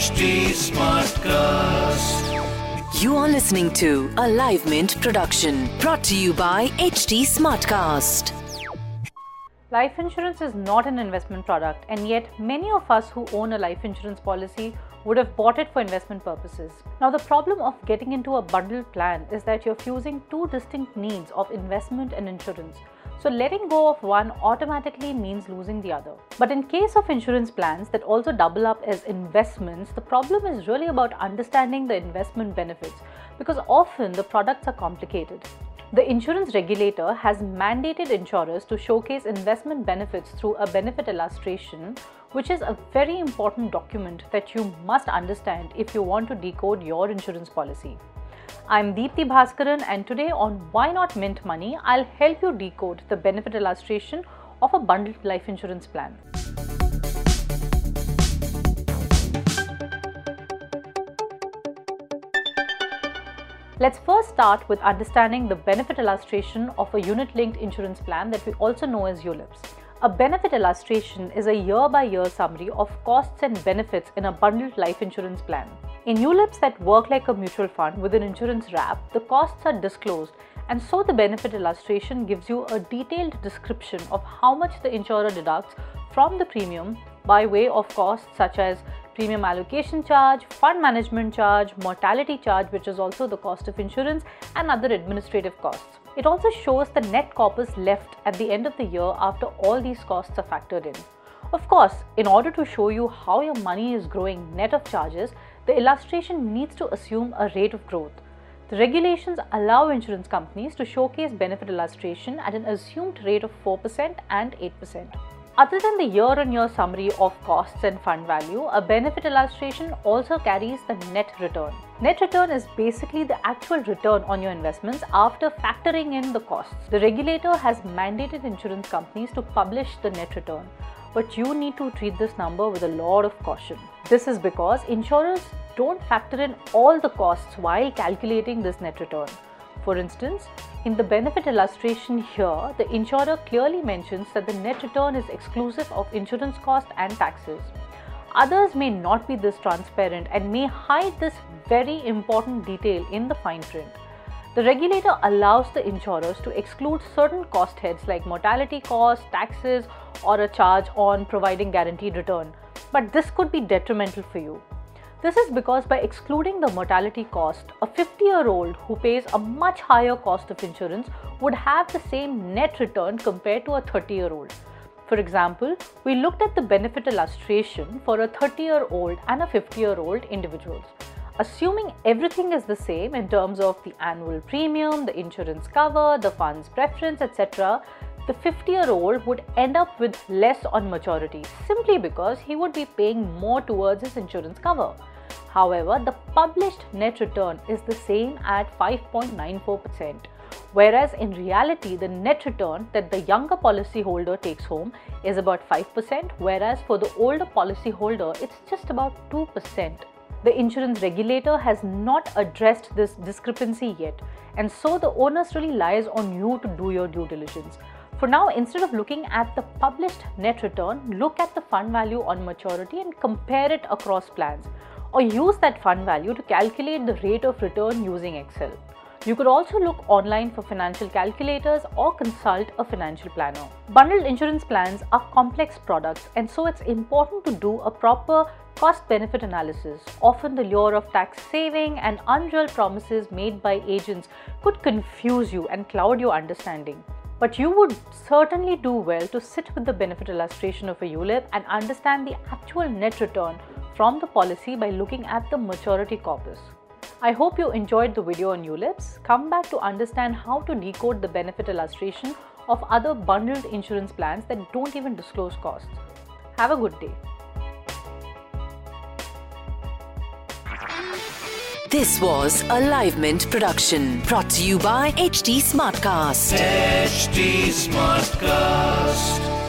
HT Smartcast. You are listening to a Live Mint production brought to you by HT Smartcast. Life insurance is not an investment product, and yet many of us who own a life insurance policy would have bought it for investment purposes. Now, the problem of getting into a bundled plan is that you're fusing two distinct needs of investment and insurance. So, letting go of one automatically means losing the other. But in case of insurance plans that also double up as investments, the problem is really about understanding the investment benefits because often the products are complicated. The insurance regulator has mandated insurers to showcase investment benefits through a benefit illustration, which is a very important document that you must understand if you want to decode your insurance policy. I'm Deepthi Bhaskaran, and today on Why Not Mint Money, I'll help you decode the benefit illustration of a bundled life insurance plan. Let's first start with understanding the benefit illustration of a unit linked insurance plan that we also know as ULIPs. A benefit illustration is a year by year summary of costs and benefits in a bundled life insurance plan. In ULIPs that work like a mutual fund with an insurance wrap, the costs are disclosed, and so the benefit illustration gives you a detailed description of how much the insurer deducts from the premium by way of costs such as premium allocation charge, fund management charge, mortality charge, which is also the cost of insurance, and other administrative costs. It also shows the net corpus left at the end of the year after all these costs are factored in. Of course, in order to show you how your money is growing net of charges, the illustration needs to assume a rate of growth. The regulations allow insurance companies to showcase benefit illustration at an assumed rate of 4% and 8%. Other than the year on year summary of costs and fund value, a benefit illustration also carries the net return. Net return is basically the actual return on your investments after factoring in the costs. The regulator has mandated insurance companies to publish the net return, but you need to treat this number with a lot of caution. This is because insurers don't factor in all the costs while calculating this net return. For instance, in the benefit illustration here, the insurer clearly mentions that the net return is exclusive of insurance cost and taxes. Others may not be this transparent and may hide this very important detail in the fine print. The regulator allows the insurers to exclude certain cost heads like mortality costs, taxes, or a charge on providing guaranteed return. But this could be detrimental for you. This is because by excluding the mortality cost, a 50 year old who pays a much higher cost of insurance would have the same net return compared to a 30 year old. For example, we looked at the benefit illustration for a 30 year old and a 50 year old individuals. Assuming everything is the same in terms of the annual premium, the insurance cover, the fund's preference, etc., the 50 year old would end up with less on maturity simply because he would be paying more towards his insurance cover. However, the published net return is the same at 5.94%, whereas in reality, the net return that the younger policyholder takes home is about 5%, whereas for the older policyholder, it's just about 2%. The insurance regulator has not addressed this discrepancy yet, and so the onus really lies on you to do your due diligence. For now, instead of looking at the published net return, look at the fund value on maturity and compare it across plans or use that fund value to calculate the rate of return using Excel. You could also look online for financial calculators or consult a financial planner. Bundled insurance plans are complex products, and so it's important to do a proper cost benefit analysis. Often, the lure of tax saving and unreal promises made by agents could confuse you and cloud your understanding. But you would certainly do well to sit with the benefit illustration of a ULIP and understand the actual net return from the policy by looking at the maturity corpus. I hope you enjoyed the video on ULIPs. Come back to understand how to decode the benefit illustration of other bundled insurance plans that don't even disclose costs. Have a good day. This was a Live Mint production brought to you by HT Smartcast. HT Smartcast.